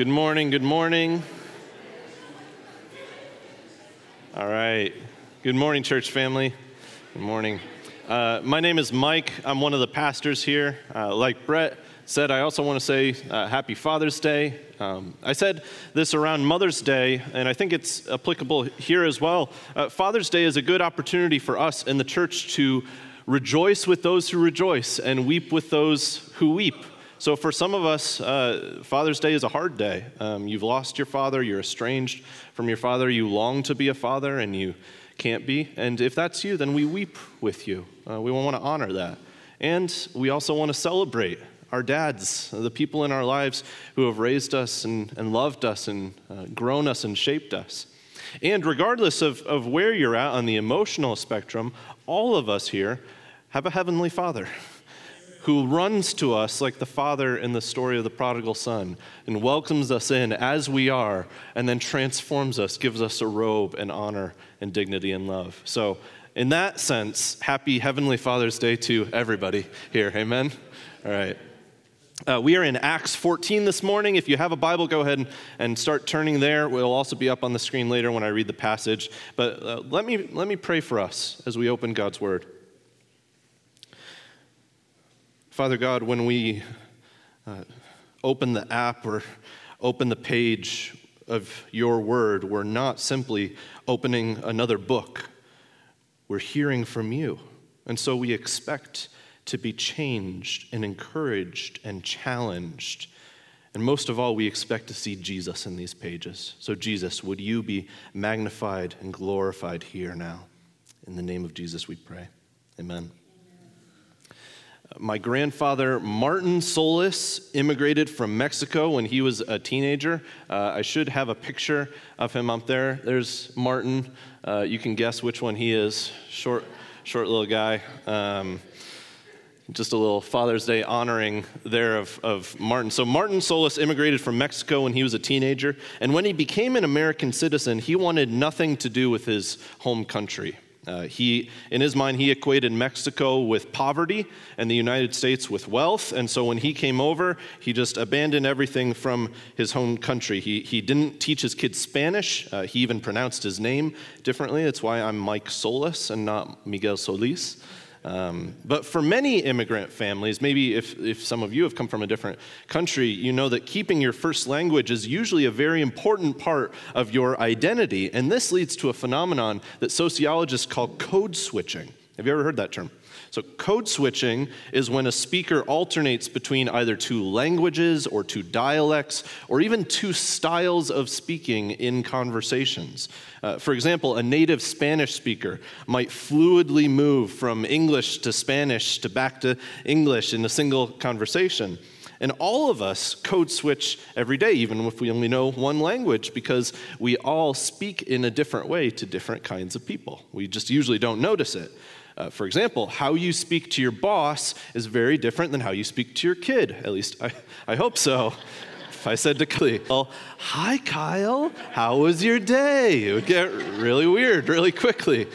Good morning, good morning. All right. Good morning, church family. Good morning. Uh, my name is Mike. I'm one of the pastors here. Uh, like Brett said, I also want to say uh, Happy Father's Day. Um, I said this around Mother's Day, and I think it's applicable here as well. Uh, Father's Day is a good opportunity for us in the church to rejoice with those who rejoice and weep with those who weep. So, for some of us, uh, Father's Day is a hard day. Um, you've lost your father, you're estranged from your father, you long to be a father, and you can't be. And if that's you, then we weep with you. Uh, we want to honor that. And we also want to celebrate our dads, the people in our lives who have raised us and, and loved us and uh, grown us and shaped us. And regardless of, of where you're at on the emotional spectrum, all of us here have a heavenly father who runs to us like the father in the story of the prodigal son and welcomes us in as we are and then transforms us, gives us a robe and honor and dignity and love. So, in that sense, happy Heavenly Father's Day to everybody here. Amen? All right. Uh, we are in Acts 14 this morning. If you have a Bible, go ahead and, and start turning there. It will also be up on the screen later when I read the passage. But uh, let, me, let me pray for us as we open God's Word. Father God, when we uh, open the app or open the page of your word, we're not simply opening another book, we're hearing from you. And so we expect to be changed and encouraged and challenged. And most of all, we expect to see Jesus in these pages. So, Jesus, would you be magnified and glorified here now? In the name of Jesus, we pray. Amen. My grandfather, Martin Solis, immigrated from Mexico when he was a teenager. Uh, I should have a picture of him up there. There's Martin. Uh, you can guess which one he is. Short, short little guy. Um, just a little Father's Day honoring there of, of Martin. So, Martin Solis immigrated from Mexico when he was a teenager. And when he became an American citizen, he wanted nothing to do with his home country. Uh, he, in his mind, he equated Mexico with poverty and the United States with wealth. And so when he came over, he just abandoned everything from his home country. He, he didn't teach his kids Spanish. Uh, he even pronounced his name differently. That's why I'm Mike Solis and not Miguel Solis. Um, but for many immigrant families, maybe if, if some of you have come from a different country, you know that keeping your first language is usually a very important part of your identity. And this leads to a phenomenon that sociologists call code switching. Have you ever heard that term? So, code switching is when a speaker alternates between either two languages or two dialects or even two styles of speaking in conversations. Uh, for example, a native Spanish speaker might fluidly move from English to Spanish to back to English in a single conversation. And all of us code switch every day, even if we only know one language, because we all speak in a different way to different kinds of people. We just usually don't notice it. Uh, for example, how you speak to your boss is very different than how you speak to your kid. At least I, I hope so. if I said to Kyle, Hi, Kyle, how was your day? It would get really weird really quickly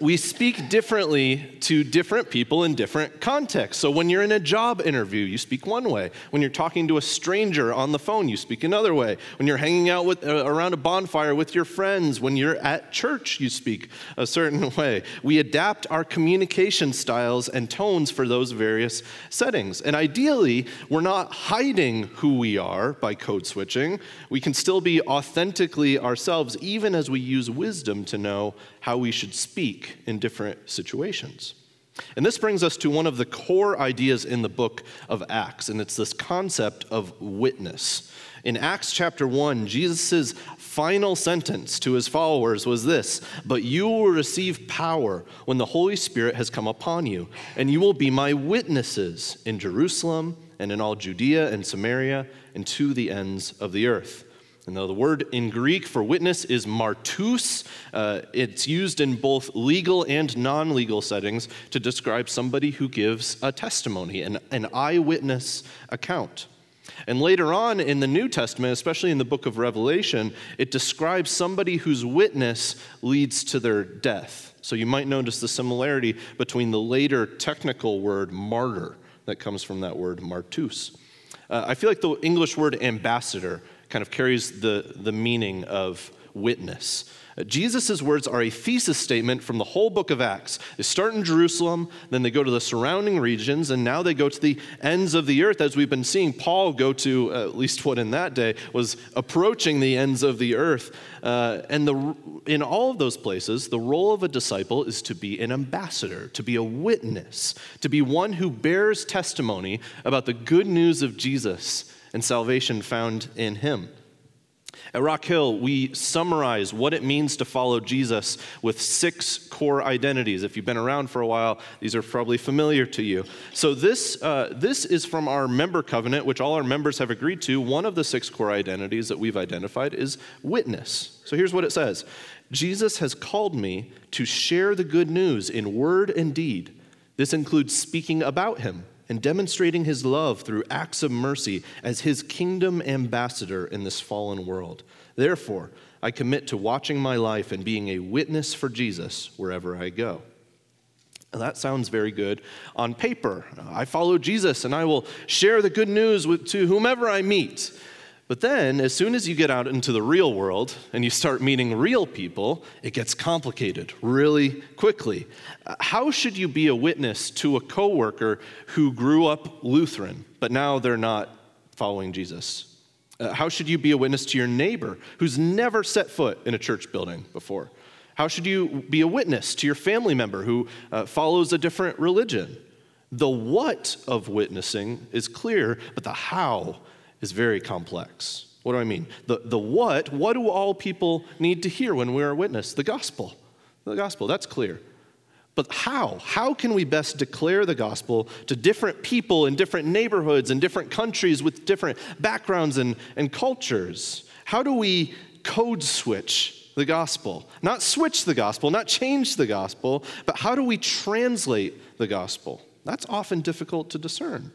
we speak differently to different people in different contexts. So when you're in a job interview, you speak one way. When you're talking to a stranger on the phone, you speak another way. When you're hanging out with, uh, around a bonfire with your friends, when you're at church, you speak a certain way. We adapt our communication styles and tones for those various settings. And ideally, we're not hiding who we are by code switching. We can still be authentically ourselves, even as we use wisdom to know how we should speak in different situations. And this brings us to one of the core ideas in the book of Acts, and it's this concept of witness. In Acts chapter 1, Jesus' final sentence to his followers was this But you will receive power when the Holy Spirit has come upon you, and you will be my witnesses in Jerusalem and in all Judea and Samaria and to the ends of the earth. And though the word in Greek for witness is martus, uh, it's used in both legal and non legal settings to describe somebody who gives a testimony, an, an eyewitness account. And later on in the New Testament, especially in the book of Revelation, it describes somebody whose witness leads to their death. So you might notice the similarity between the later technical word martyr that comes from that word martus. Uh, I feel like the English word ambassador kind of carries the, the meaning of witness. Jesus' words are a thesis statement from the whole book of Acts. They start in Jerusalem, then they go to the surrounding regions, and now they go to the ends of the earth. As we've been seeing Paul go to, uh, at least what in that day was approaching the ends of the earth. Uh, and the, in all of those places, the role of a disciple is to be an ambassador, to be a witness, to be one who bears testimony about the good news of Jesus and salvation found in him. At Rock Hill, we summarize what it means to follow Jesus with six core identities. If you've been around for a while, these are probably familiar to you. So, this, uh, this is from our member covenant, which all our members have agreed to. One of the six core identities that we've identified is witness. So, here's what it says Jesus has called me to share the good news in word and deed. This includes speaking about him and demonstrating his love through acts of mercy as his kingdom ambassador in this fallen world. Therefore, I commit to watching my life and being a witness for Jesus wherever I go. Now, that sounds very good on paper. I follow Jesus and I will share the good news with, to whomever I meet. But then, as soon as you get out into the real world and you start meeting real people, it gets complicated really quickly. Uh, how should you be a witness to a coworker who grew up Lutheran, but now they're not following Jesus? Uh, how should you be a witness to your neighbor who's never set foot in a church building before? How should you be a witness to your family member who uh, follows a different religion? The what of witnessing is clear, but the how is very complex. What do I mean? The, the what, what do all people need to hear when we're a witness? The gospel. The gospel, that's clear. But how? How can we best declare the gospel to different people in different neighborhoods and different countries with different backgrounds and, and cultures? How do we code switch the gospel? Not switch the gospel, not change the gospel, but how do we translate the gospel? That's often difficult to discern.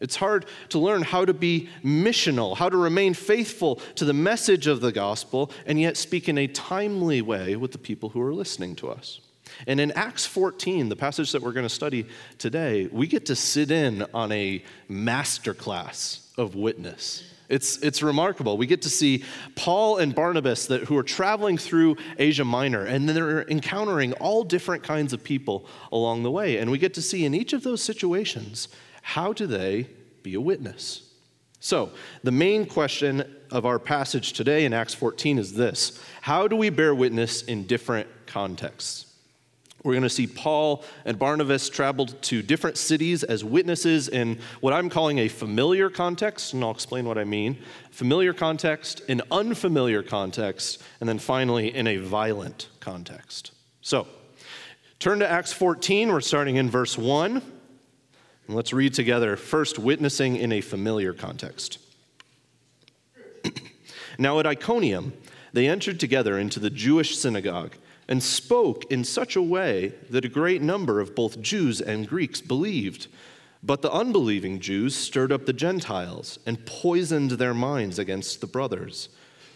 It's hard to learn how to be missional, how to remain faithful to the message of the gospel, and yet speak in a timely way with the people who are listening to us. And in Acts 14, the passage that we're going to study today, we get to sit in on a masterclass of witness. It's, it's remarkable. We get to see Paul and Barnabas that, who are traveling through Asia Minor, and they're encountering all different kinds of people along the way. And we get to see in each of those situations how do they be a witness? So, the main question of our passage today in Acts 14 is this How do we bear witness in different contexts? We're going to see Paul and Barnabas traveled to different cities as witnesses in what I'm calling a familiar context, and I'll explain what I mean. Familiar context, an unfamiliar context, and then finally in a violent context. So, turn to Acts 14. We're starting in verse 1. And let's read together first, witnessing in a familiar context. now at Iconium, they entered together into the Jewish synagogue and spoke in such a way that a great number of both Jews and Greeks believed. But the unbelieving Jews stirred up the Gentiles and poisoned their minds against the brothers.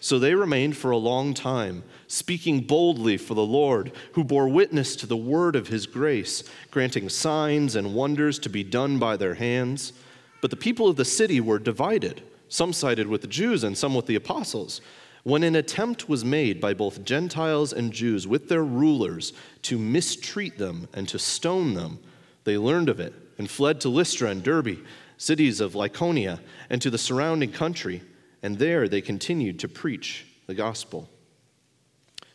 So they remained for a long time, speaking boldly for the Lord, who bore witness to the word of his grace, granting signs and wonders to be done by their hands. But the people of the city were divided. Some sided with the Jews and some with the apostles. When an attempt was made by both Gentiles and Jews with their rulers to mistreat them and to stone them, they learned of it and fled to Lystra and Derbe, cities of Lycaonia, and to the surrounding country and there they continued to preach the gospel.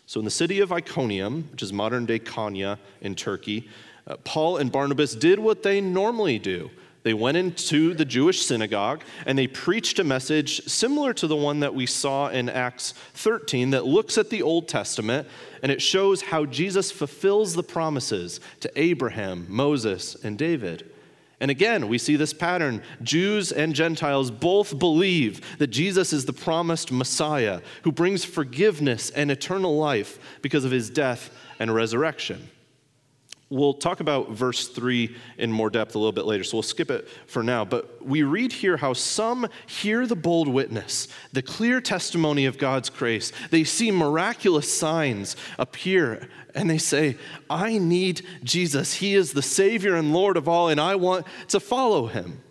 So, in the city of Iconium, which is modern day Konya in Turkey, uh, Paul and Barnabas did what they normally do. They went into the Jewish synagogue and they preached a message similar to the one that we saw in Acts 13 that looks at the Old Testament and it shows how Jesus fulfills the promises to Abraham, Moses, and David. And again, we see this pattern. Jews and Gentiles both believe that Jesus is the promised Messiah who brings forgiveness and eternal life because of his death and resurrection. We'll talk about verse 3 in more depth a little bit later, so we'll skip it for now. But we read here how some hear the bold witness, the clear testimony of God's grace. They see miraculous signs appear, and they say, I need Jesus. He is the Savior and Lord of all, and I want to follow him.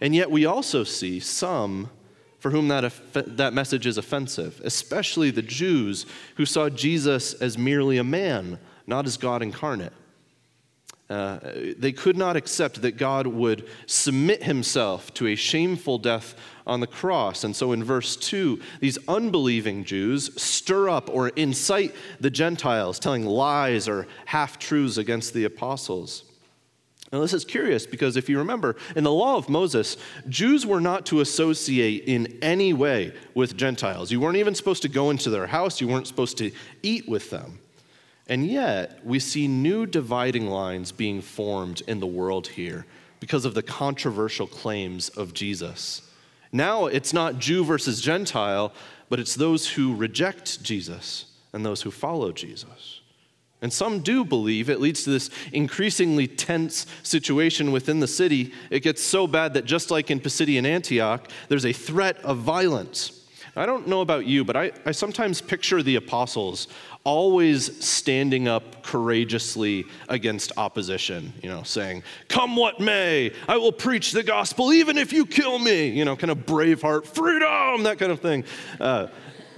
And yet we also see some for whom that, that message is offensive, especially the Jews who saw Jesus as merely a man, not as God incarnate. Uh, they could not accept that God would submit himself to a shameful death on the cross. And so in verse 2, these unbelieving Jews stir up or incite the Gentiles, telling lies or half truths against the apostles. Now, this is curious because if you remember, in the law of Moses, Jews were not to associate in any way with Gentiles. You weren't even supposed to go into their house, you weren't supposed to eat with them. And yet, we see new dividing lines being formed in the world here because of the controversial claims of Jesus. Now, it's not Jew versus Gentile, but it's those who reject Jesus and those who follow Jesus. And some do believe it leads to this increasingly tense situation within the city. It gets so bad that just like in Pisidian Antioch, there's a threat of violence. I don't know about you, but I, I sometimes picture the apostles always standing up courageously against opposition, you know, saying, Come what may, I will preach the gospel even if you kill me, you know, kind of braveheart, freedom, that kind of thing. Uh,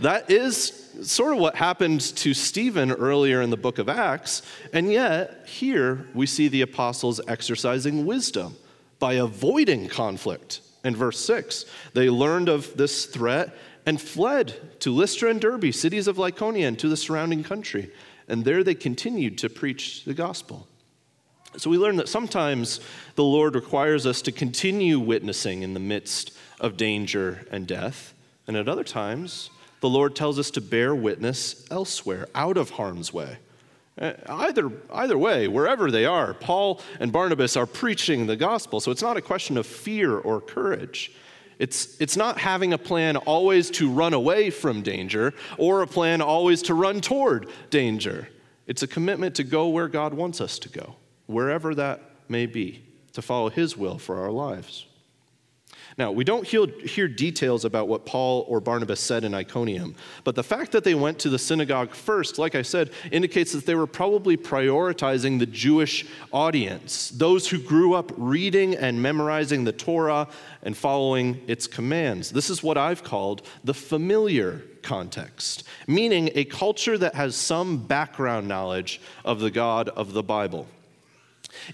that is sort of what happened to Stephen earlier in the book of Acts, and yet here we see the apostles exercising wisdom by avoiding conflict. In verse 6, they learned of this threat and fled to Lystra and Derbe, cities of Lycaonia, and to the surrounding country. And there they continued to preach the gospel. So we learn that sometimes the Lord requires us to continue witnessing in the midst of danger and death, and at other times, the Lord tells us to bear witness elsewhere, out of harm's way. Uh, either, either way, wherever they are, Paul and Barnabas are preaching the gospel. So it's not a question of fear or courage. It's, it's not having a plan always to run away from danger or a plan always to run toward danger. It's a commitment to go where God wants us to go, wherever that may be, to follow His will for our lives. Now, we don't hear, details about what Paul or Barnabas said in Iconium, but the fact that they went to the synagogue first, like I said, indicates that they were probably prioritizing the Jewish audience, those who grew up reading and memorizing the Torah and following its commands. This is what I've called the familiar context, meaning a culture that has some background knowledge of the God of the Bible.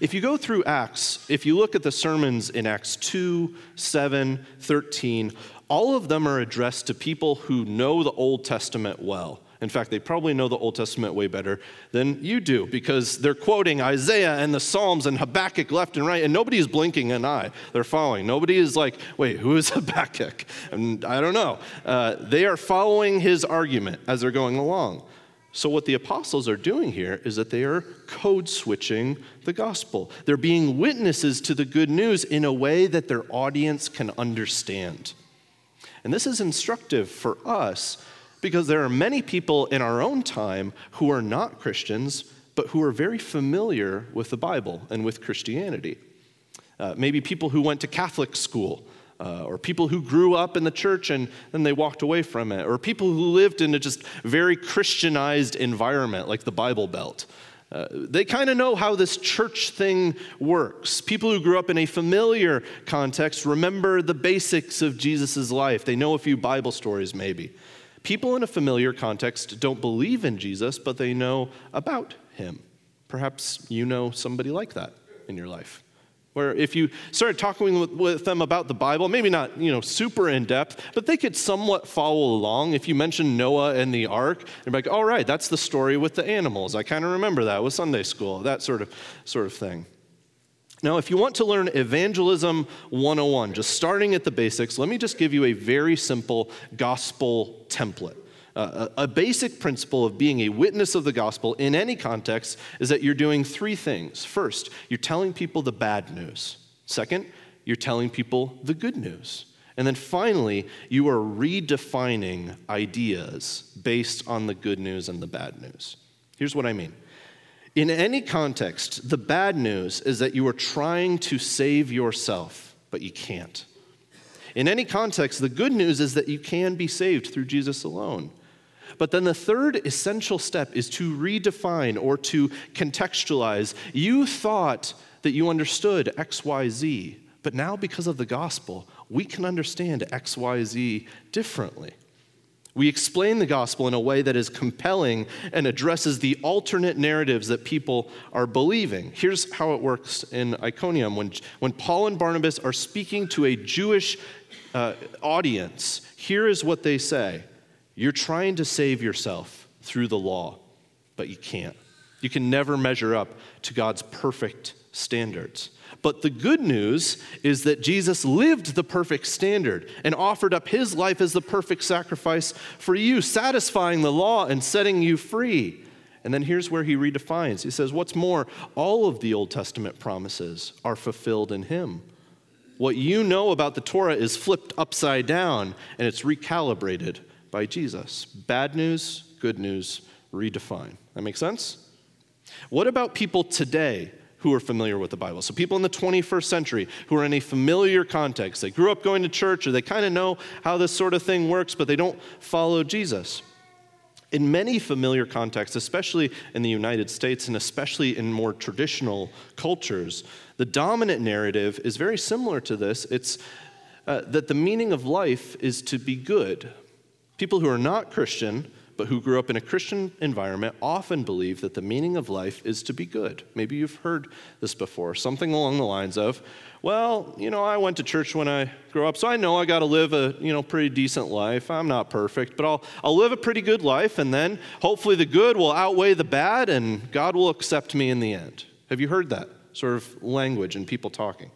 If you go through Acts, if you look at the sermons in Acts 2, 7, 13, all of them are addressed to people who know the Old Testament well. In fact, they probably know the Old Testament way better than you do because they're quoting Isaiah and the Psalms and Habakkuk left and right, and nobody is blinking an eye. They're following. Nobody is like, wait, who is Habakkuk? And I don't know. Uh, they are following his argument as they're going along. So, what the apostles are doing here is that they are code switching the gospel. They're being witnesses to the good news in a way that their audience can understand. And this is instructive for us because there are many people in our own time who are not Christians, but who are very familiar with the Bible and with Christianity. Uh, maybe people who went to Catholic school uh, or people who grew up in the church and then they walked away from it, or people who lived in a just very Christianized environment like the Bible Belt. Uh, they kind of know how this church thing works. People who grew up in a familiar context remember the basics of Jesus' life. They know a few Bible stories, maybe. People in a familiar context don't believe in Jesus, but they know about him. Perhaps you know somebody like that in your life. Where if you started talking with, with, them about the Bible, maybe not you know super in depth, but they could somewhat follow along. If you mentioned Noah and the ark, they're like, "All right, that's the story with the animals. I kind of remember that with Sunday school, that sort of sort of thing." Now, if you want to learn Evangelism 101, just starting at the basics, let me just give you a very simple gospel template. A, basic principle of being a witness of the gospel in any context is that you're doing three things. First, you're telling people the bad news. Second, you're telling people the good news. And then finally, you are redefining ideas based on the good news and the bad news. Here's what I mean. In any context, the bad news is that you are trying to save yourself, but you can't. In any context, the good news is that you can be saved through Jesus alone. But then the third essential step is to redefine or to contextualize. You thought that you understood XYZ, But now, because of the gospel, we can understand XYZ differently. We explain the gospel in a way that is compelling and addresses the alternate narratives that people are believing. Here's how it works in Iconium when, when Paul and Barnabas are speaking to a Jewish uh, audience, here is what they say You're trying to save yourself through the law, but you can't. You can never measure up to God's perfect standards. But the good news is that Jesus lived the perfect standard and offered up his life as the perfect sacrifice for you, satisfying the law and setting you free. And then here's where he redefines. He says, What's more, all of the Old Testament promises are fulfilled in him. What you know about the Torah is flipped upside down and it's recalibrated by Jesus. Bad news, good news, redefine. That makes sense? What about people today who are familiar with the Bible. So, people in the 21st century who are in a familiar context. They grew up going to church or they kind of know how this sort of thing works, but they don't follow Jesus. In many familiar contexts, especially in the United States and especially in more traditional cultures, the dominant narrative is very similar to this. It's uh, that the meaning of life is to be good. People who are not Christian but who grew up in a Christian environment often believe that the meaning of life is to be good. Maybe you've heard this before, something along the lines of, well, you know, I went to church when I grew up, so I know I got to live a, you know, pretty decent life. I'm not perfect, but I'll, I'll live a pretty good life, and then hopefully the good will outweigh the bad, and God will accept me in the end. Have you heard that sort of language and people talking?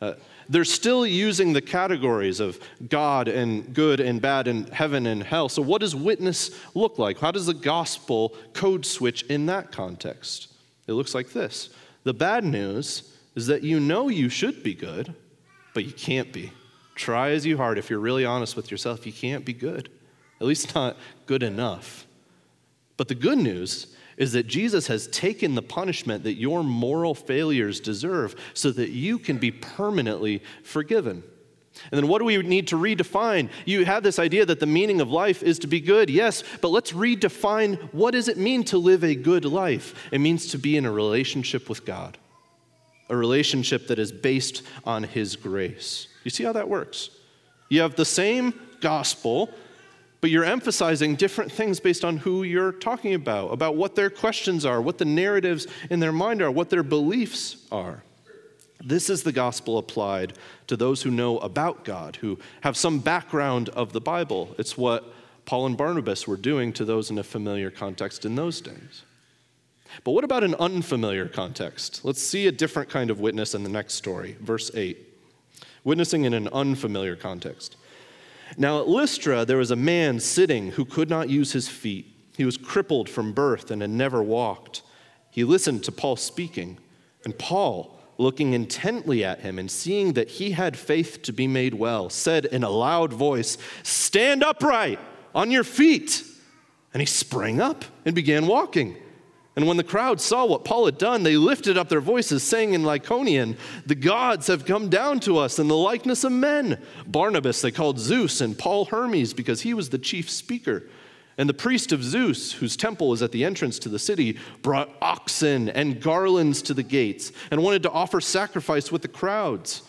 Uh, they're still using the categories of God and good and bad and heaven and hell. So, what does witness look like? How does the gospel code switch in that context? It looks like this The bad news is that you know you should be good, but you can't be. Try as you hard. If you're really honest with yourself, you can't be good, at least not good enough. But the good news is that Jesus has taken the punishment that your moral failures deserve so that you can be permanently forgiven. And then what do we need to redefine? You have this idea that the meaning of life is to be good, yes, but let's redefine what does it mean to live a good life? It means to be in a relationship with God, a relationship that is based on His grace. You see how that works? You have the same gospel but you're emphasizing different things based on who you're talking about, about what their questions are, what the narratives in their mind are, what their beliefs are. This is the gospel applied to those who know about God, who have some background of the Bible. It's what Paul and Barnabas were doing to those in a familiar context in those days. But what about an unfamiliar context? Let's see a different kind of witness in the next story, verse 8. Witnessing in an unfamiliar context. Now at Lystra, there was a man sitting who could not use his feet. He was crippled from birth and had never walked. He listened to Paul speaking, and Paul, looking intently at him and seeing that he had faith to be made well, said in a loud voice, Stand upright on your feet. And he sprang up and began walking. And when the crowd saw what Paul had done, they lifted up their voices, saying in Lycaonian, The gods have come down to us in the likeness of men. Barnabas they called Zeus, and Paul Hermes, because he was the chief speaker. And the priest of Zeus, whose temple was at the entrance to the city, brought oxen and garlands to the gates and wanted to offer sacrifice with the crowds.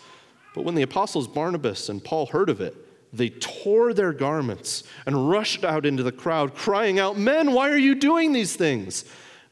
But when the apostles Barnabas and Paul heard of it, they tore their garments and rushed out into the crowd, crying out, Men, why are you doing these things?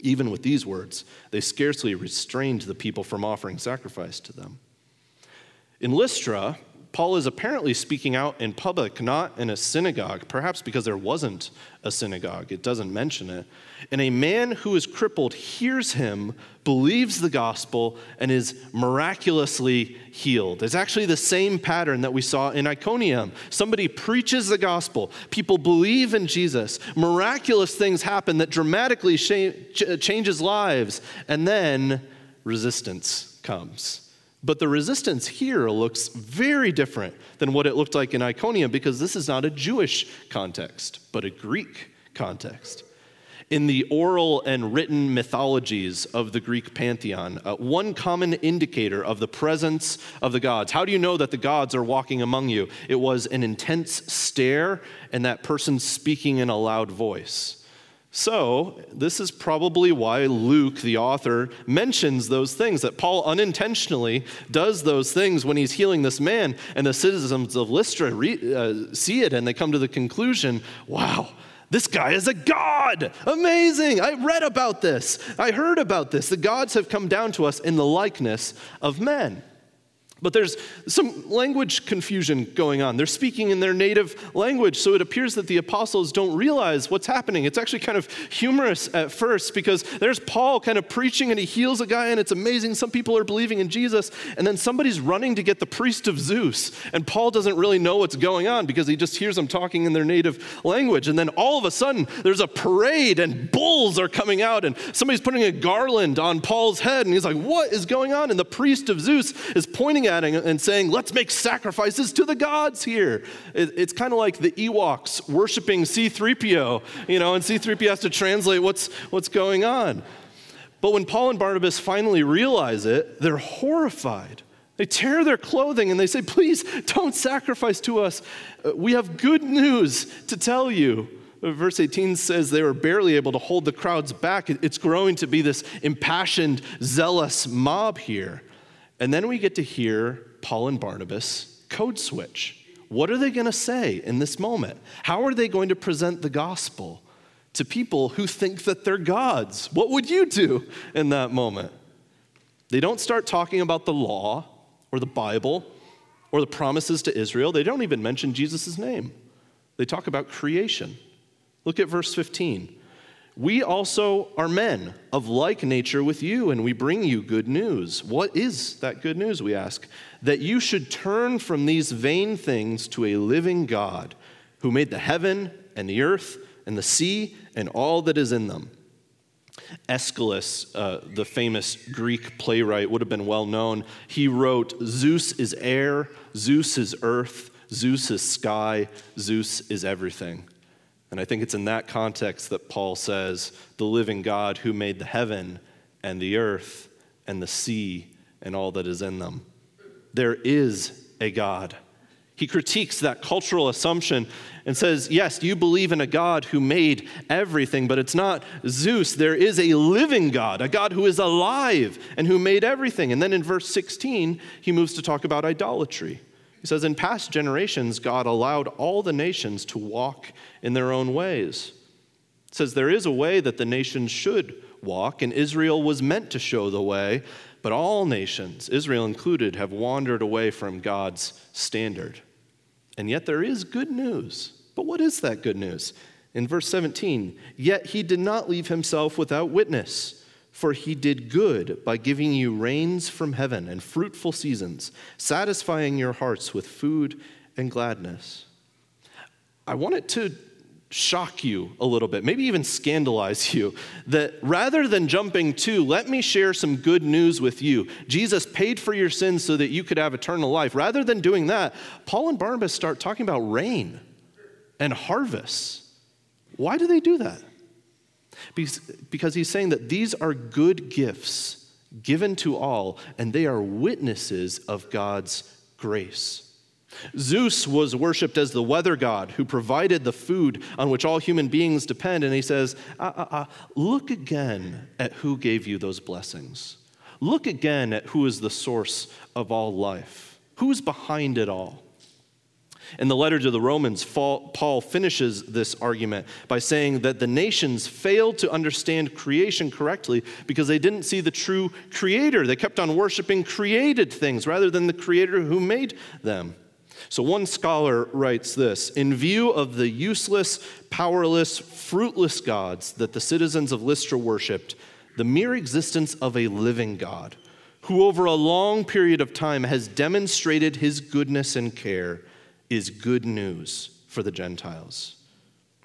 Even with these words, they scarcely restrained the people from offering sacrifice to them. In Lystra, Paul is apparently speaking out in public, not in a synagogue, perhaps because there wasn't a synagogue. It doesn't mention it. And a man who is crippled hears him, believes the gospel, and is miraculously healed. It's actually the same pattern that we saw in Iconium. Somebody preaches the gospel, people believe in Jesus, miraculous things happen that dramatically changes lives, and then resistance comes But the resistance here looks very different than what it looked like in Iconium because this is not a Jewish context, but a Greek context. In the oral and written mythologies of the Greek pantheon, uh, one common indicator of the presence of the gods, how do you know that the gods are walking among you? It was an intense stare and that person speaking in a loud voice. So, this is probably why Luke, the author, mentions those things, that Paul unintentionally does those things when he's healing this man, and the citizens of Lystra re- uh, see it and they come to the conclusion wow, this guy is a god. Amazing. I read about this. I heard about this. The gods have come down to us in the likeness of men. But there's some language confusion going on. They're speaking in their native language, so it appears that the apostles don't realize what's happening. It's actually kind of humorous at first because there's Paul kind of preaching and he heals a guy, and it's amazing. Some people are believing in Jesus, and then somebody's running to get the priest of Zeus, and Paul doesn't really know what's going on because he just hears them talking in their native language. And then all of a sudden, there's a parade, and bulls are coming out, and somebody's putting a garland on Paul's head, and he's like, What is going on? And the priest of Zeus is pointing at and saying, let's make sacrifices to the gods here. it's kind of like the Ewoks worshiping C3PO, you know, and C3PO has to translate what's, what's going on. But when Paul and Barnabas finally realize it, they're horrified. They tear their clothing and they say, Please don't sacrifice to us. We have good news to tell you. Verse 18 says they were barely able to hold the crowds back. It's growing to be this impassioned, zealous mob here. And then we get to hear Paul and Barnabas code switch. What are they going to say in this moment? How are they going to present the gospel to people who think that they're gods? What would you do in that moment? They don't start talking about the law or the Bible or the promises to Israel. They don't even mention Jesus' name. They talk about creation. Look at verse 15. We also are men of like nature with you, and we bring you good news. What is that good news, we ask? That you should turn from these vain things to a living God who made the heaven and the earth and the sea and all that is in them. Aeschylus, uh, the famous Greek playwright, would have been well known. He wrote, Zeus is air, Zeus is earth, Zeus is sky, Zeus is everything. And I think it's in that context that Paul says, the living God who made the heaven and the earth and the sea and all that is in them. There is a God. He critiques that cultural assumption and says, Yes, you believe in a God who made everything, but it's not Zeus. There is a living God, a God who is alive and who made everything. And then in verse 16, he moves to talk about idolatry. He says, In past generations, God allowed all the nations to walk in their own ways. It says, There is a way that the nations should walk, and Israel was meant to show the way, but all nations, Israel included, have wandered away from God's standard. And yet there is good news. But what is that good news? In verse 17, yet he did not leave himself without witness. For he did good by giving you rains from heaven and fruitful seasons, satisfying your hearts with food and gladness. I want it to shock you a little bit, maybe even scandalize you, that rather than jumping to, let me share some good news with you. Jesus paid for your sins so that you could have eternal life. Rather than doing that, Paul and Barnabas start talking about rain and harvests. Why do they do that? Because he's saying that these are good gifts given to all, and they are witnesses of God's grace. Zeus was worshiped as the weather god who provided the food on which all human beings depend. And he says, uh, uh, uh, Look again at who gave you those blessings. Look again at who is the source of all life. Who's behind it all? In the letter to the Romans, Paul finishes this argument by saying that the nations failed to understand creation correctly because they didn't see the true creator. They kept on worshiping created things rather than the creator who made them. So, one scholar writes this In view of the useless, powerless, fruitless gods that the citizens of Lystra worshiped, the mere existence of a living God, who over a long period of time has demonstrated his goodness and care, is good news for the Gentiles.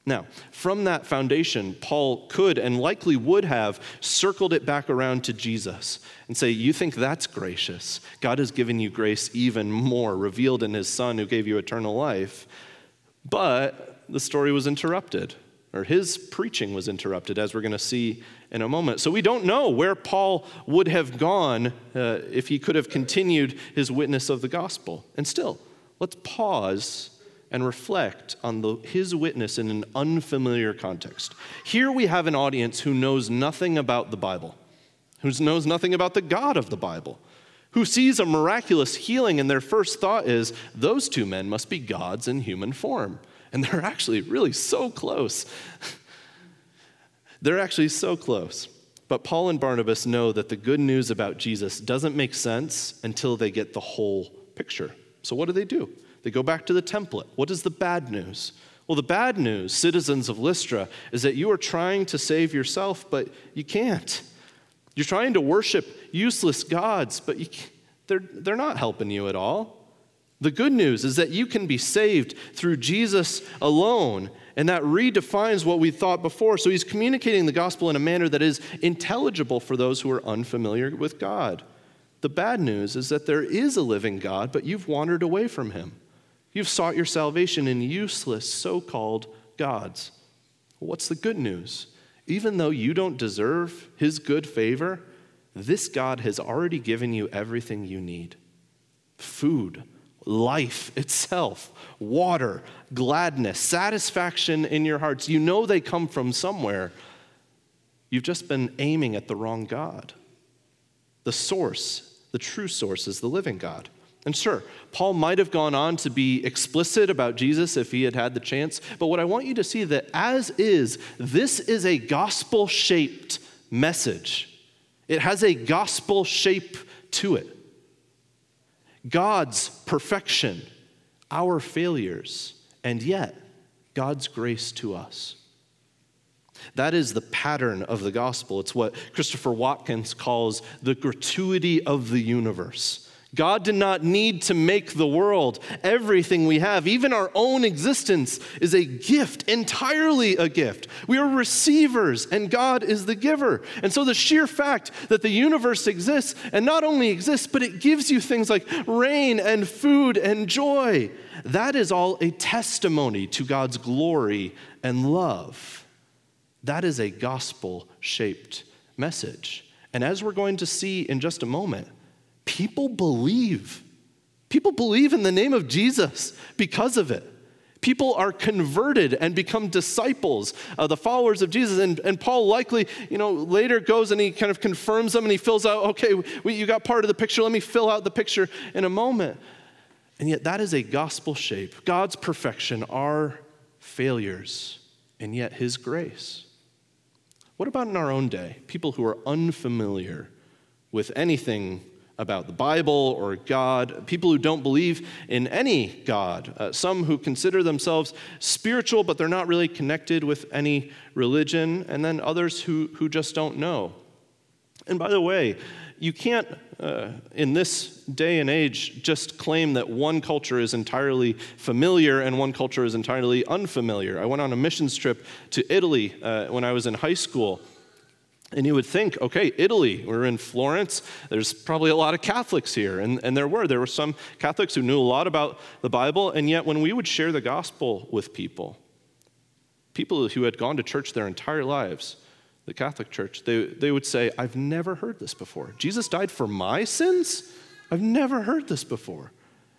Now, from that foundation, Paul could and likely would have circled it back around to Jesus and say, You think that's gracious? God has given you grace even more, revealed in his Son who gave you eternal life. But the story was interrupted, or his preaching was interrupted, as we're going to see in a moment. So we don't know where Paul would have gone uh, if he could have continued his witness of the gospel. And still, let's pause and reflect on the, his witness in an unfamiliar context. Here we have an audience who knows nothing about the Bible, who knows nothing about the God of the Bible, who sees a miraculous healing, and their first thought is, those two men must be gods in human form. And they're actually really so close. they're actually so close. But Paul and Barnabas know that the good news about Jesus doesn't make sense until they get the whole picture. So, what do they do? They go back to the template. What is the bad news? Well, the bad news, citizens of Lystra, is that you are trying to save yourself, but you can't. You're trying to worship useless gods, but they're, they're not helping you at all. The good news is that you can be saved through Jesus alone, and that redefines what we thought before. So he's communicating the gospel in a manner that is intelligible for those who are unfamiliar with God. The bad news is that there is a living God, but you've wandered away from him. You've sought your salvation in useless so called gods. What's the good news? Even though you don't deserve his good favor, this God has already given you everything you need food, life itself, water, gladness, satisfaction in your hearts. You know they come from somewhere. You've just been aiming at the wrong God. The source, the true source, is the living God. And sure, Paul might have gone on to be explicit about Jesus if he had had the chance, but what I want you to see that as is, this is a gospel shaped message. It has a gospel shape to it. God's perfection, our failures, and yet God's grace to us. That is the pattern of the gospel. It's what Christopher Watkins calls the gratuity of the universe. God did not need to make the world. Everything we have, even our own existence, is a gift, entirely a gift. We are receivers, and God is the giver. And so, the sheer fact that the universe exists, and not only exists, but it gives you things like rain and food and joy, that is all a testimony to God's glory and love. That is a gospel shaped message. And as we're going to see in just a moment, people believe. People believe in the name of Jesus because of it. People are converted and become disciples, uh, the followers of Jesus. And, and Paul likely, you know, later goes and he kind of confirms them and he fills out, okay, we, you got part of the picture. Let me fill out the picture in a moment. And yet, that is a gospel shape. God's perfection, our failures, and yet His grace. What about in our own day? People who are unfamiliar with anything about the Bible or God, people who don't believe in any God, uh, some who consider themselves spiritual but they're not really connected with any religion, and then others who, who just don't know. And by the way, you can't, uh, in this day and age, just claim that one culture is entirely familiar and one culture is entirely unfamiliar. I went on a missions trip to Italy uh, when I was in high school. And you would think, okay, Italy, we're in Florence, there's probably a lot of Catholics here. And, and there were. There were some Catholics who knew a lot about the Bible, and yet when we would share the gospel with people, people who had gone to church their entire lives, the Catholic Church, they, they would say, I've never heard this before. Jesus died for my sins? I've never heard this before.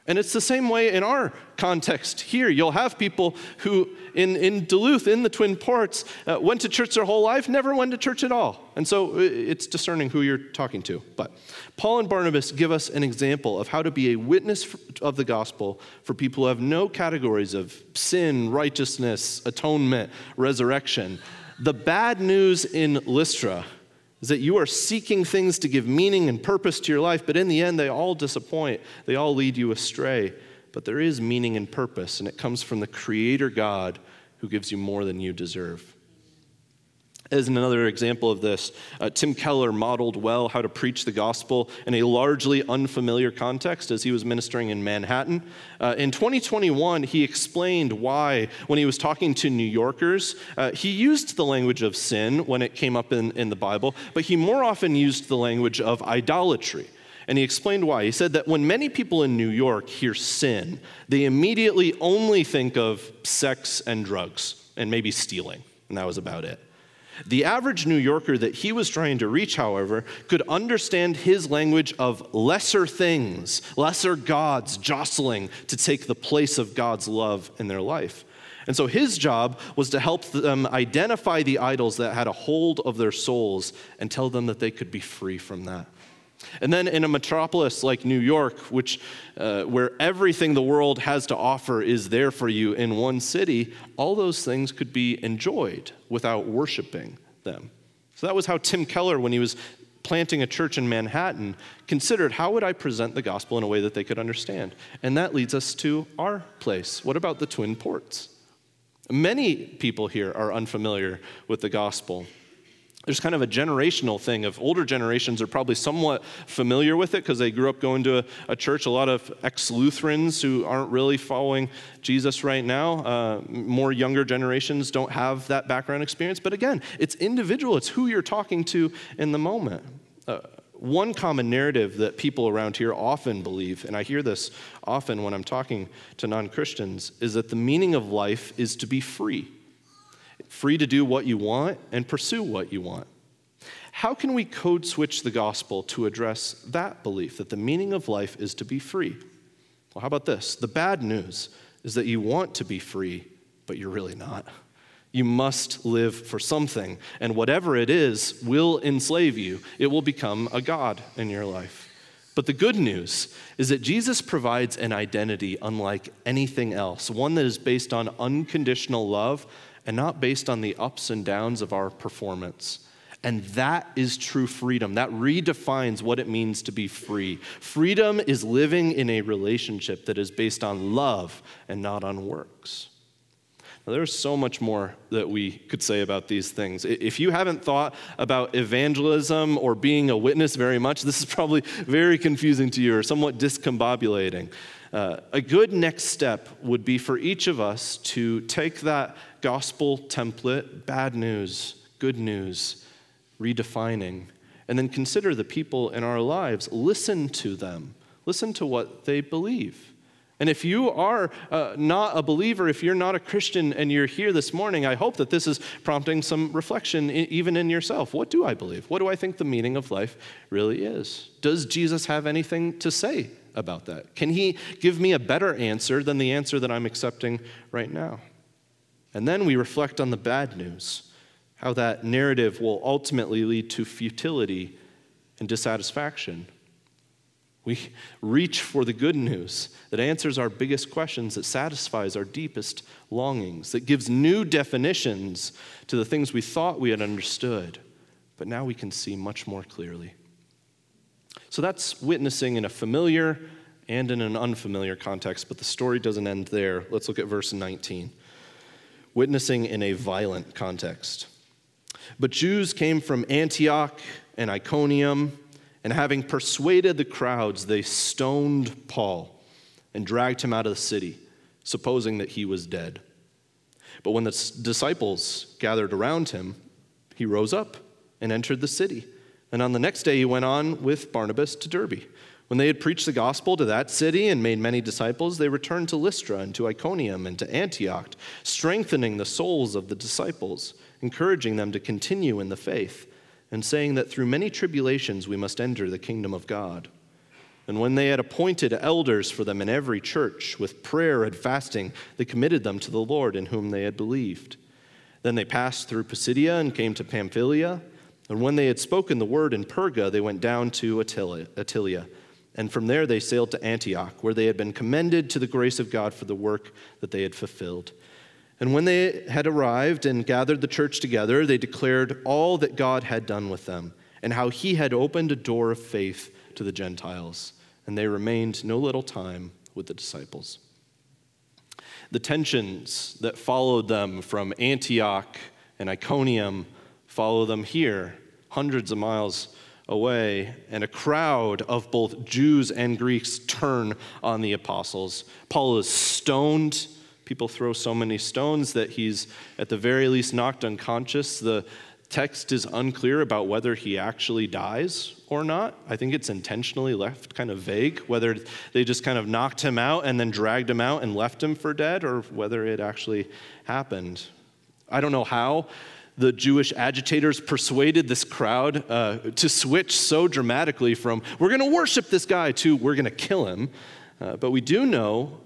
And it's the same way in our context here. You'll have people who, in, in Duluth, in the Twin Ports, uh, went to church their whole life, never went to church at all. And so it's discerning who you're talking to. But Paul and Barnabas give us an example of how to be a witness of the gospel for people who have no categories of sin, righteousness, atonement, resurrection. The bad news in Lystra is that you are seeking things to give meaning and purpose to your life, but in the end, they all disappoint. They all lead you astray. But there is meaning and purpose, and it comes from the Creator God who gives you more than you deserve. As another example of this, uh, Tim Keller modeled well how to preach the gospel in a largely unfamiliar context as he was ministering in Manhattan. Uh, in 2021, he explained why, when he was talking to New Yorkers, uh, he used the language of sin when it came up in, in the Bible, but he more often used the language of idolatry. And he explained why. He said that when many people in New York hear sin, they immediately only think of sex and drugs and maybe stealing, and that was about it. The average New Yorker that he was trying to reach, however, could understand his language of lesser things, lesser gods jostling to take the place of God's love in their life. And so his job was to help them identify the idols that had a hold of their souls and tell them that they could be free from that. And then in a metropolis like New York, which, uh, where everything the world has to offer is there for you in one city, all those things could be enjoyed without worshiping them. So that was how Tim Keller, when he was planting a church in Manhattan, considered how would I present the gospel in a way that they could understand? And that leads us to our place. What about the Twin Ports? Many people here are unfamiliar with the gospel there's kind of a generational thing of older generations are probably somewhat familiar with it because they grew up going to a, a church. A lot of ex-lutherans who aren't really following jesus right now uh, more younger generations don't have that background experience. But again it's individual. It's who you're talking to in the moment. Uh, one common narrative that people around here often believe, and I hear this often when I'm talking to non Christians, is that the meaning of life is to be free free to do what you want and pursue what you want. How can we code switch the gospel to address that belief that the meaning of life is to be free? Well, how about this? The bad news is that you want to be free, but you're really not. You must live for something, and whatever it is will enslave you. It will become a God in your life. But the good news is that Jesus provides an identity unlike anything else, one that is based on unconditional love and not based on the ups and downs of our performance. And that is true freedom. That redefines what it means to be free. Freedom is living in a relationship that is based on love and not on works. Now, there's so much more that we could say about these things. If you haven't thought about evangelism or being a witness very much, this is probably very confusing to you or somewhat discombobulating. Uh, a good next step would be for each of us to take that gospel template, bad news, good news, redefining, and then consider the people in our lives. Listen to them, listen to what they believe. And if you are uh, not a believer, if you're not a Christian and you're here this morning, I hope that this is prompting some reflection in, even in yourself. What do I believe? What do I think the meaning of life really is? Does Jesus have anything to say about that? Can he give me a better answer than the answer that I'm accepting right now? And then we reflect on the bad news, how that narrative will ultimately lead to futility and dissatisfaction. We reach for the good news that answers our biggest questions, that satisfies our deepest longings, that gives new definitions to the things we thought we had understood, but now we can see much more clearly. So that's witnessing in a familiar and in an unfamiliar context, but the story doesn't end there. Let's look at verse 19. Witnessing in a violent context. But Jews came from Antioch and Iconium, and having persuaded the crowds, they stoned Paul and dragged him out of the city, supposing that he was dead. But when the disciples gathered around him, he rose up and entered the city. And on the next day, he went on with Barnabas to Derbe. When they had preached the gospel to that city and made many disciples, they returned to Lystra and to Iconium and to Antioch, strengthening the souls of the disciples, encouraging them to continue in the faith, and saying that through many tribulations we must enter the kingdom of God. And when they had appointed elders for them in every church, with prayer and fasting, they committed them to the Lord in whom they had believed. Then they passed through Pisidia and came to Pamphylia. And when they had spoken the word in Perga, they went down to Attalia. And from there they sailed to Antioch, where they had been commended to the grace of God for the work that they had fulfilled. And when they had arrived and gathered the church together, they declared all that God had done with them, and how he had opened a door of faith to the Gentiles. And they remained no little time with the disciples. The tensions that followed them from Antioch and Iconium follow them here, hundreds of miles away, and a crowd of both Jews and Greeks turn on the apostles. Paul is stoned. People throw so many stones that he's, at the very least, knocked unconscious. The text is unclear about whether he actually dies or not. I think it's intentionally left kind of vague, whether they just kind of knocked him out and then dragged him out and left him for dead, or whether it actually happened. I don't know how the Jewish agitators persuaded this crowd uh, to switch so dramatically from, we're going to worship this guy, to, we're going to kill him. Uh, but we do know,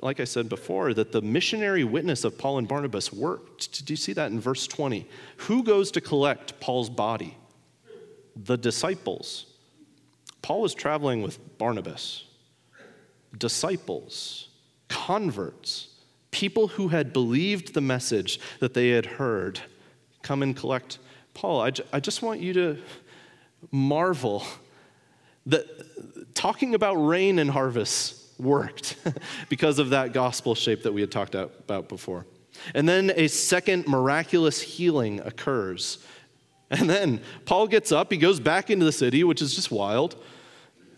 like I said before, that the missionary witness of Paul and Barnabas worked. Do you see that in verse 20? Who goes to collect Paul's body? The disciples. Paul was traveling with Barnabas. Disciples, converts, people who had believed the message that they had heard come and collect Paul. I, j- I just want you to marvel that talking about rain and harvest worked because of that gospel shape that we had talked about before. And then a second miraculous healing occurs. And then Paul gets up, he goes back into the city, which is just wild.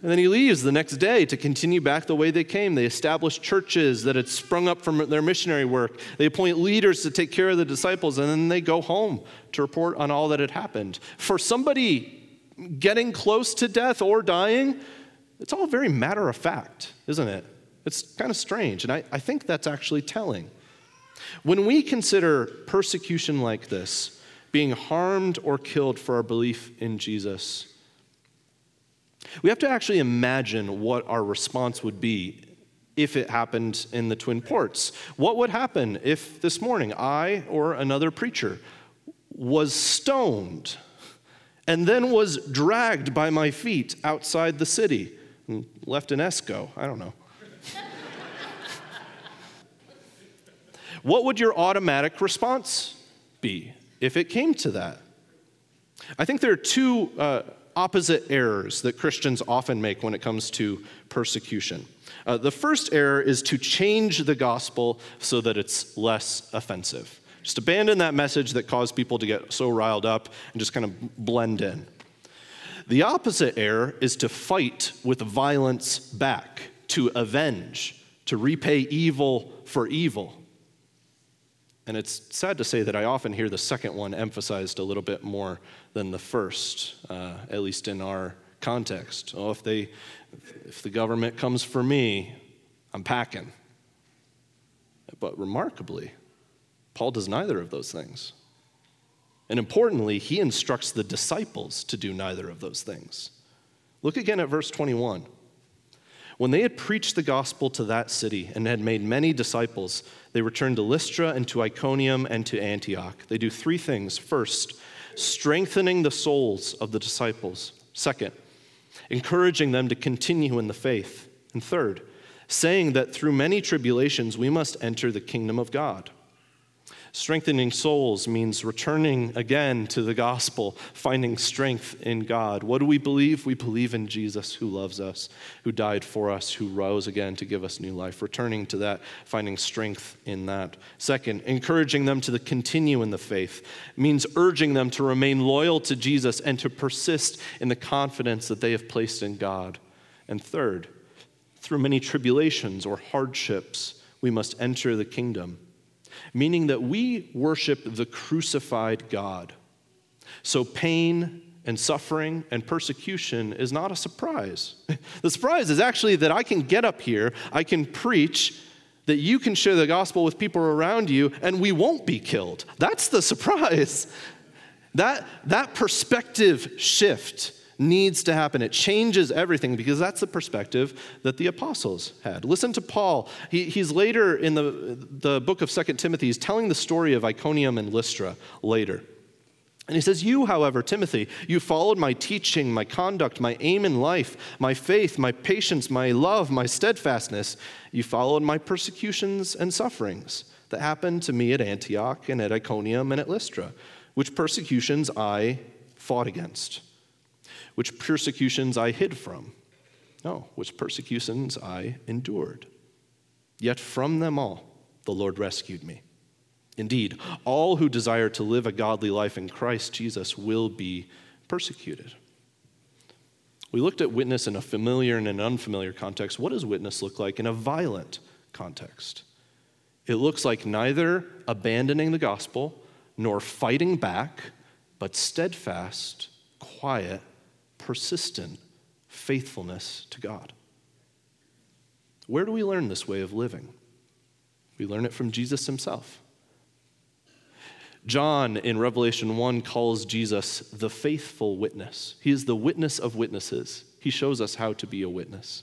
And then he leaves the next day to continue back the way they came. They establish churches that had sprung up from their missionary work. They appoint leaders to take care of the disciples, and then they go home to report on all that had happened. For somebody getting close to death or dying, it's all very matter of fact, isn't it? It's kind of strange, and I, I think that's actually telling. When we consider persecution like this, being harmed or killed for our belief in Jesus, we have to actually imagine what our response would be if it happened in the Twin Ports. What would happen if this morning I or another preacher was stoned and then was dragged by my feet outside the city and left in Esko? I don't know. what would your automatic response be if it came to that? I think there are two. Uh, opposite errors that Christians often make when it comes to persecution. Uh, the first error is to change the gospel so that it's less offensive. Just abandon that message that caused people to get so riled up and just kind of blend in. The opposite error is to fight with violence back, to avenge, to repay evil for evil. And it's sad to say that I often hear the second one emphasized a little bit more than the first, uh, at least in our context. Oh, if, they, if the government comes for me, I'm packing. But remarkably, Paul does neither of those things. And importantly, he instructs the disciples to do neither of those things. Look again at verse 21. When they had preached the gospel to that city and had made many disciples, they returned to Lystra and to Iconium and to Antioch. They do three things. First, strengthening the souls of the disciples. Second, encouraging them to continue in the faith. And third, saying that through many tribulations we must enter the kingdom of God. Strengthening souls means returning again to the gospel, finding strength in God. What do we believe? We believe in Jesus who loves us, who died for us, who rose again to give us new life. Returning to that, finding strength in that. Second, encouraging them to continue in the faith means urging them to remain loyal to Jesus and to persist in the confidence that they have placed in God. And third, through many tribulations or hardships, we must enter the kingdom meaning that we worship the crucified God. So pain and suffering and persecution is not a surprise. the surprise is actually that I can get up here, I can preach, that you can share the gospel with people around you, and we won't be killed. That's the surprise. That, that perspective shift needs to happen. It changes everything because that's the perspective that the apostles had. Listen to Paul. He, he's later in the, the book of Second Timothy, he's telling the story of Iconium and Lystra later. And he says, You, however, Timothy, you followed my teaching, my conduct, my aim in life, my faith, my patience, my love, my steadfastness. You followed my persecutions and sufferings that happened to me at Antioch and at Iconium and at Lystra, which persecutions I fought against which persecutions I hid from. No, which persecutions I endured. Yet from them all the Lord rescued me. Indeed, all who desire to live a godly life in Christ Jesus will be persecuted. We looked at witness in a familiar and an unfamiliar context. What does witness look like in a violent context? It looks like neither abandoning the gospel nor fighting back, but steadfast, quiet, persistent faithfulness to God. Where do we learn this way of living? We learn it from Jesus himself. John in Revelation 1 calls Jesus the faithful witness. He is the witness of witnesses. He shows us how to be a witness.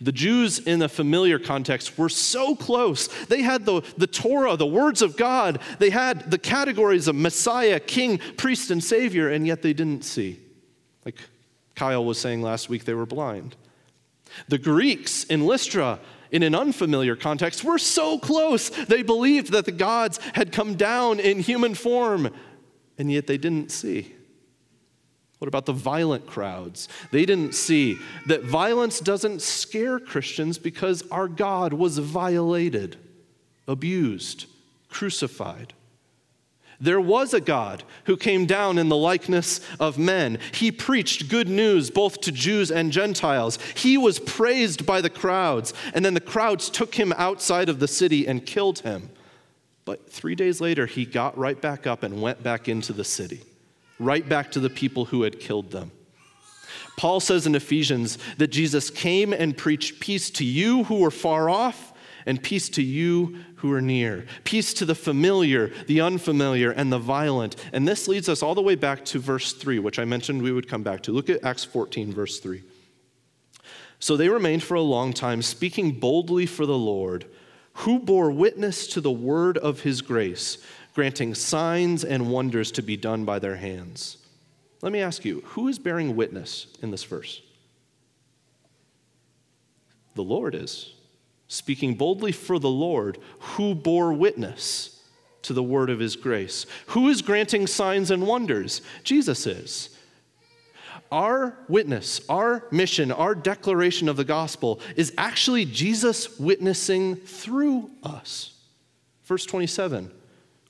The Jews in the familiar context were so close. They had the, the Torah, the words of God. They had the categories of Messiah, King, Priest, and Savior, and yet they didn't see. Like Kyle was saying last week, they were blind. The Greeks in Lystra in an unfamiliar context were so close. They believed that the gods had come down in human form, and yet they didn't see. What about the violent crowds? They didn't see that violence doesn't scare Christians because our God was violated, abused, crucified. There was a God who came down in the likeness of men. He preached good news both to Jews and Gentiles. He was praised by the crowds, and then the crowds took him outside of the city and killed him. But three days later, he got right back up and went back into the city, right back to the people who had killed them. Paul says in Ephesians that Jesus came and preached peace to you who were far off and peace to you who are near. Peace to the familiar, the unfamiliar, and the violent. And this leads us all the way back to verse 3, which I mentioned we would come back to. Look at Acts 14, verse 3. So they remained for a long time, speaking boldly for the Lord, who bore witness to the word of his grace, granting signs and wonders to be done by their hands. Let me ask you, who is bearing witness in this verse? The Lord is speaking boldly for the Lord, who bore witness to the word of his grace. Who is granting signs and wonders? Jesus is. Our witness, our mission, our declaration of the gospel is actually Jesus witnessing through us. Verse 27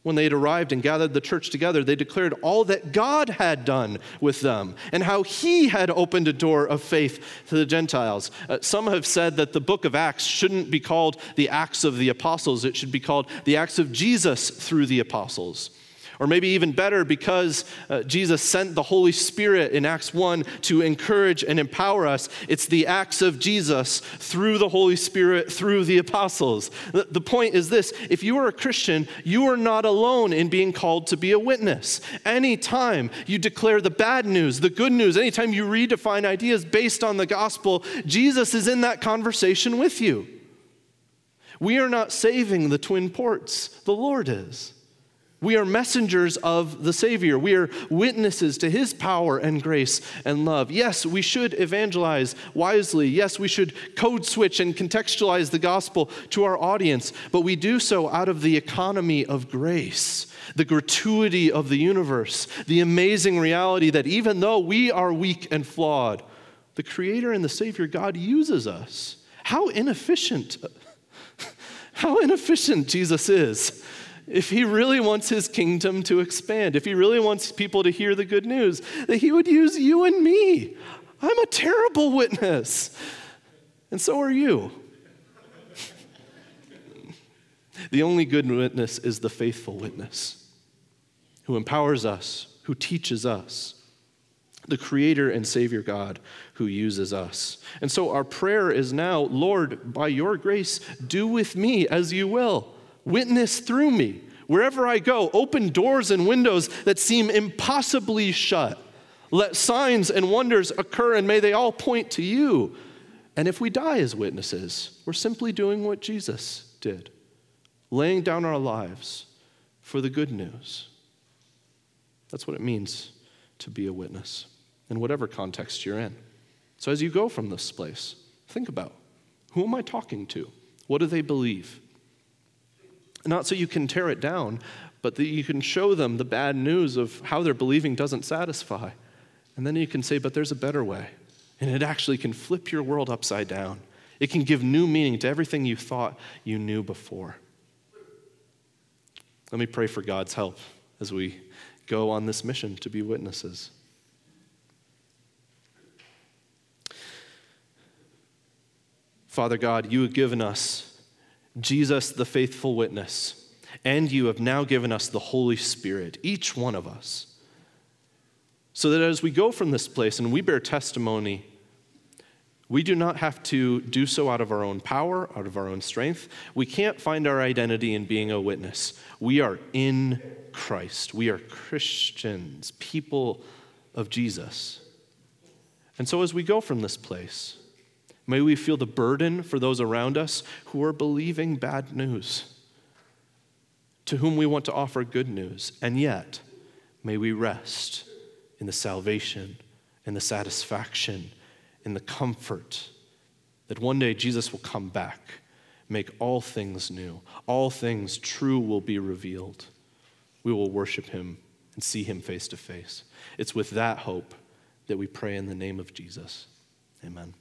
when they had arrived and gathered the church together, they declared all that God had done with them and how He had opened a door of faith to the Gentiles. Uh, some have said that the book of Acts shouldn't be called the Acts of the Apostles, it should be called the Acts of Jesus through the Apostles. Or maybe even better, because uh, Jesus sent the Holy Spirit in Acts 1 to encourage and empower us, it's the acts of Jesus through the Holy Spirit, through the apostles. The, the point is this if you are a Christian, you are not alone in being called to be a witness. Anytime you declare the bad news, the good news, anytime you redefine ideas based on the gospel, Jesus is in that conversation with you. We are not saving the twin ports, the Lord is. We are messengers of the Savior. We are witnesses to His power and grace and love. Yes, we should evangelize wisely. Yes, we should code switch and contextualize the gospel to our audience, but we do so out of the economy of grace, the gratuity of the universe, the amazing reality that even though we are weak and flawed, the Creator and the Savior God uses us. How inefficient, how inefficient Jesus is if he really wants his kingdom to expand, if he really wants people to hear the good news, that he would use you and me. I'm a terrible witness, and so are you. the only good witness is the faithful witness who empowers us, who teaches us, the Creator and Savior God who uses us. And so our prayer is now Lord, by your grace, do with me as you will. Witness through me. Wherever I go, open doors and windows that seem impossibly shut. Let signs and wonders occur, and may they all point to you. And if we die as witnesses, we're simply doing what Jesus did laying down our lives for the good news. That's what it means to be a witness in whatever context you're in. So as you go from this place, think about who am I talking to? What do they believe? Not so you can tear it down, but that you can show them the bad news of how their believing doesn't satisfy. And then you can say, but there's a better way. And it actually can flip your world upside down. It can give new meaning to everything you thought you knew before. Let me pray for God's help as we go on this mission to be witnesses. Father God, you have given us Jesus, the faithful witness, and you have now given us the Holy Spirit, each one of us, so that as we go from this place and we bear testimony, we do not have to do so out of our own power, out of our own strength. We can't find our identity in being a witness. We are in Christ. We are Christians, people of Jesus. And so as we go from this place, May we feel the burden for those around us who are believing bad news, to whom we want to offer good news. And yet, may we rest in the salvation, in the satisfaction, in the comfort that one day Jesus will come back, make all things new, all things true will be revealed. We will worship him and see him face to face. It's with that hope that we pray in the name of Jesus. Amen.